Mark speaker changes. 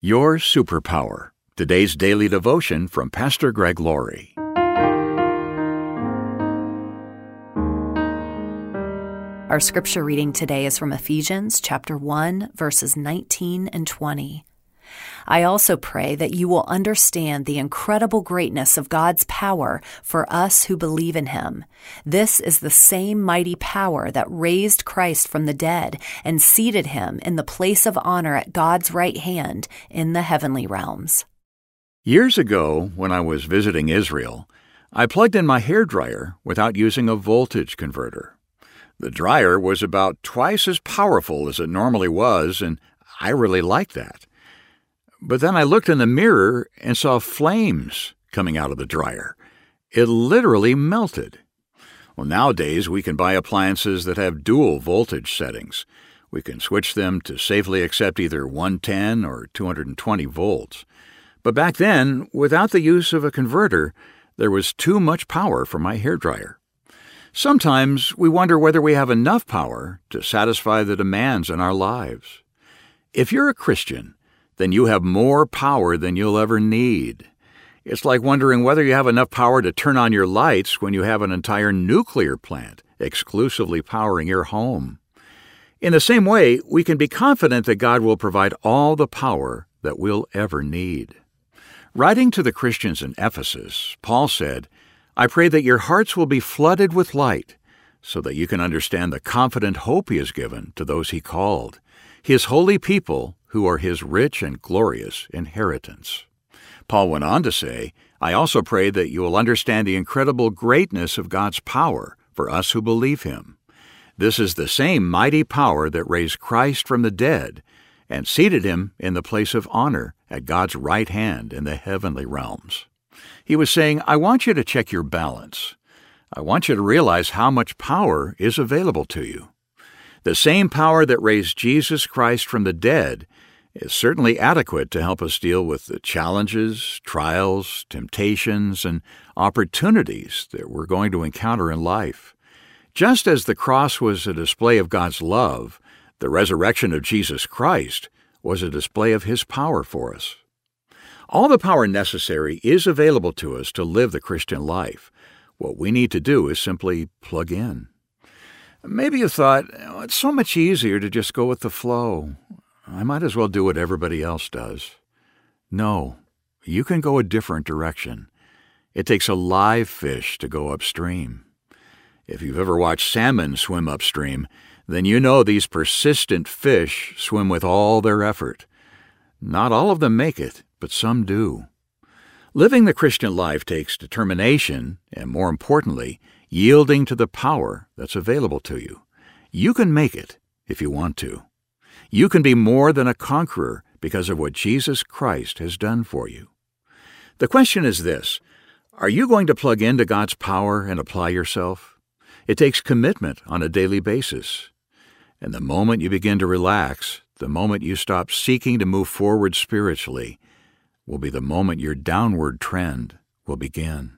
Speaker 1: Your Superpower. Today's daily devotion from Pastor Greg Laurie.
Speaker 2: Our scripture reading today is from Ephesians chapter 1 verses 19 and 20. I also pray that you will understand the incredible greatness of God's power for us who believe in Him. This is the same mighty power that raised Christ from the dead and seated Him in the place of honor at God's right hand in the heavenly realms.
Speaker 1: Years ago, when I was visiting Israel, I plugged in my hair dryer without using a voltage converter. The dryer was about twice as powerful as it normally was, and I really liked that. But then I looked in the mirror and saw flames coming out of the dryer. It literally melted. Well, nowadays we can buy appliances that have dual voltage settings. We can switch them to safely accept either 110 or 220 volts. But back then, without the use of a converter, there was too much power for my hair dryer. Sometimes we wonder whether we have enough power to satisfy the demands in our lives. If you're a Christian, then you have more power than you'll ever need. It's like wondering whether you have enough power to turn on your lights when you have an entire nuclear plant exclusively powering your home. In the same way, we can be confident that God will provide all the power that we'll ever need. Writing to the Christians in Ephesus, Paul said, I pray that your hearts will be flooded with light, so that you can understand the confident hope he has given to those he called, his holy people who are his rich and glorious inheritance. Paul went on to say, I also pray that you will understand the incredible greatness of God's power for us who believe him. This is the same mighty power that raised Christ from the dead and seated him in the place of honor at God's right hand in the heavenly realms. He was saying, I want you to check your balance. I want you to realize how much power is available to you. The same power that raised Jesus Christ from the dead is certainly adequate to help us deal with the challenges, trials, temptations, and opportunities that we're going to encounter in life. Just as the cross was a display of God's love, the resurrection of Jesus Christ was a display of His power for us. All the power necessary is available to us to live the Christian life. What we need to do is simply plug in. Maybe you thought, oh, it's so much easier to just go with the flow. I might as well do what everybody else does. No, you can go a different direction. It takes a live fish to go upstream. If you've ever watched salmon swim upstream, then you know these persistent fish swim with all their effort. Not all of them make it, but some do. Living the Christian life takes determination and, more importantly, yielding to the power that's available to you. You can make it if you want to. You can be more than a conqueror because of what Jesus Christ has done for you. The question is this Are you going to plug into God's power and apply yourself? It takes commitment on a daily basis. And the moment you begin to relax, the moment you stop seeking to move forward spiritually, will be the moment your downward trend will begin.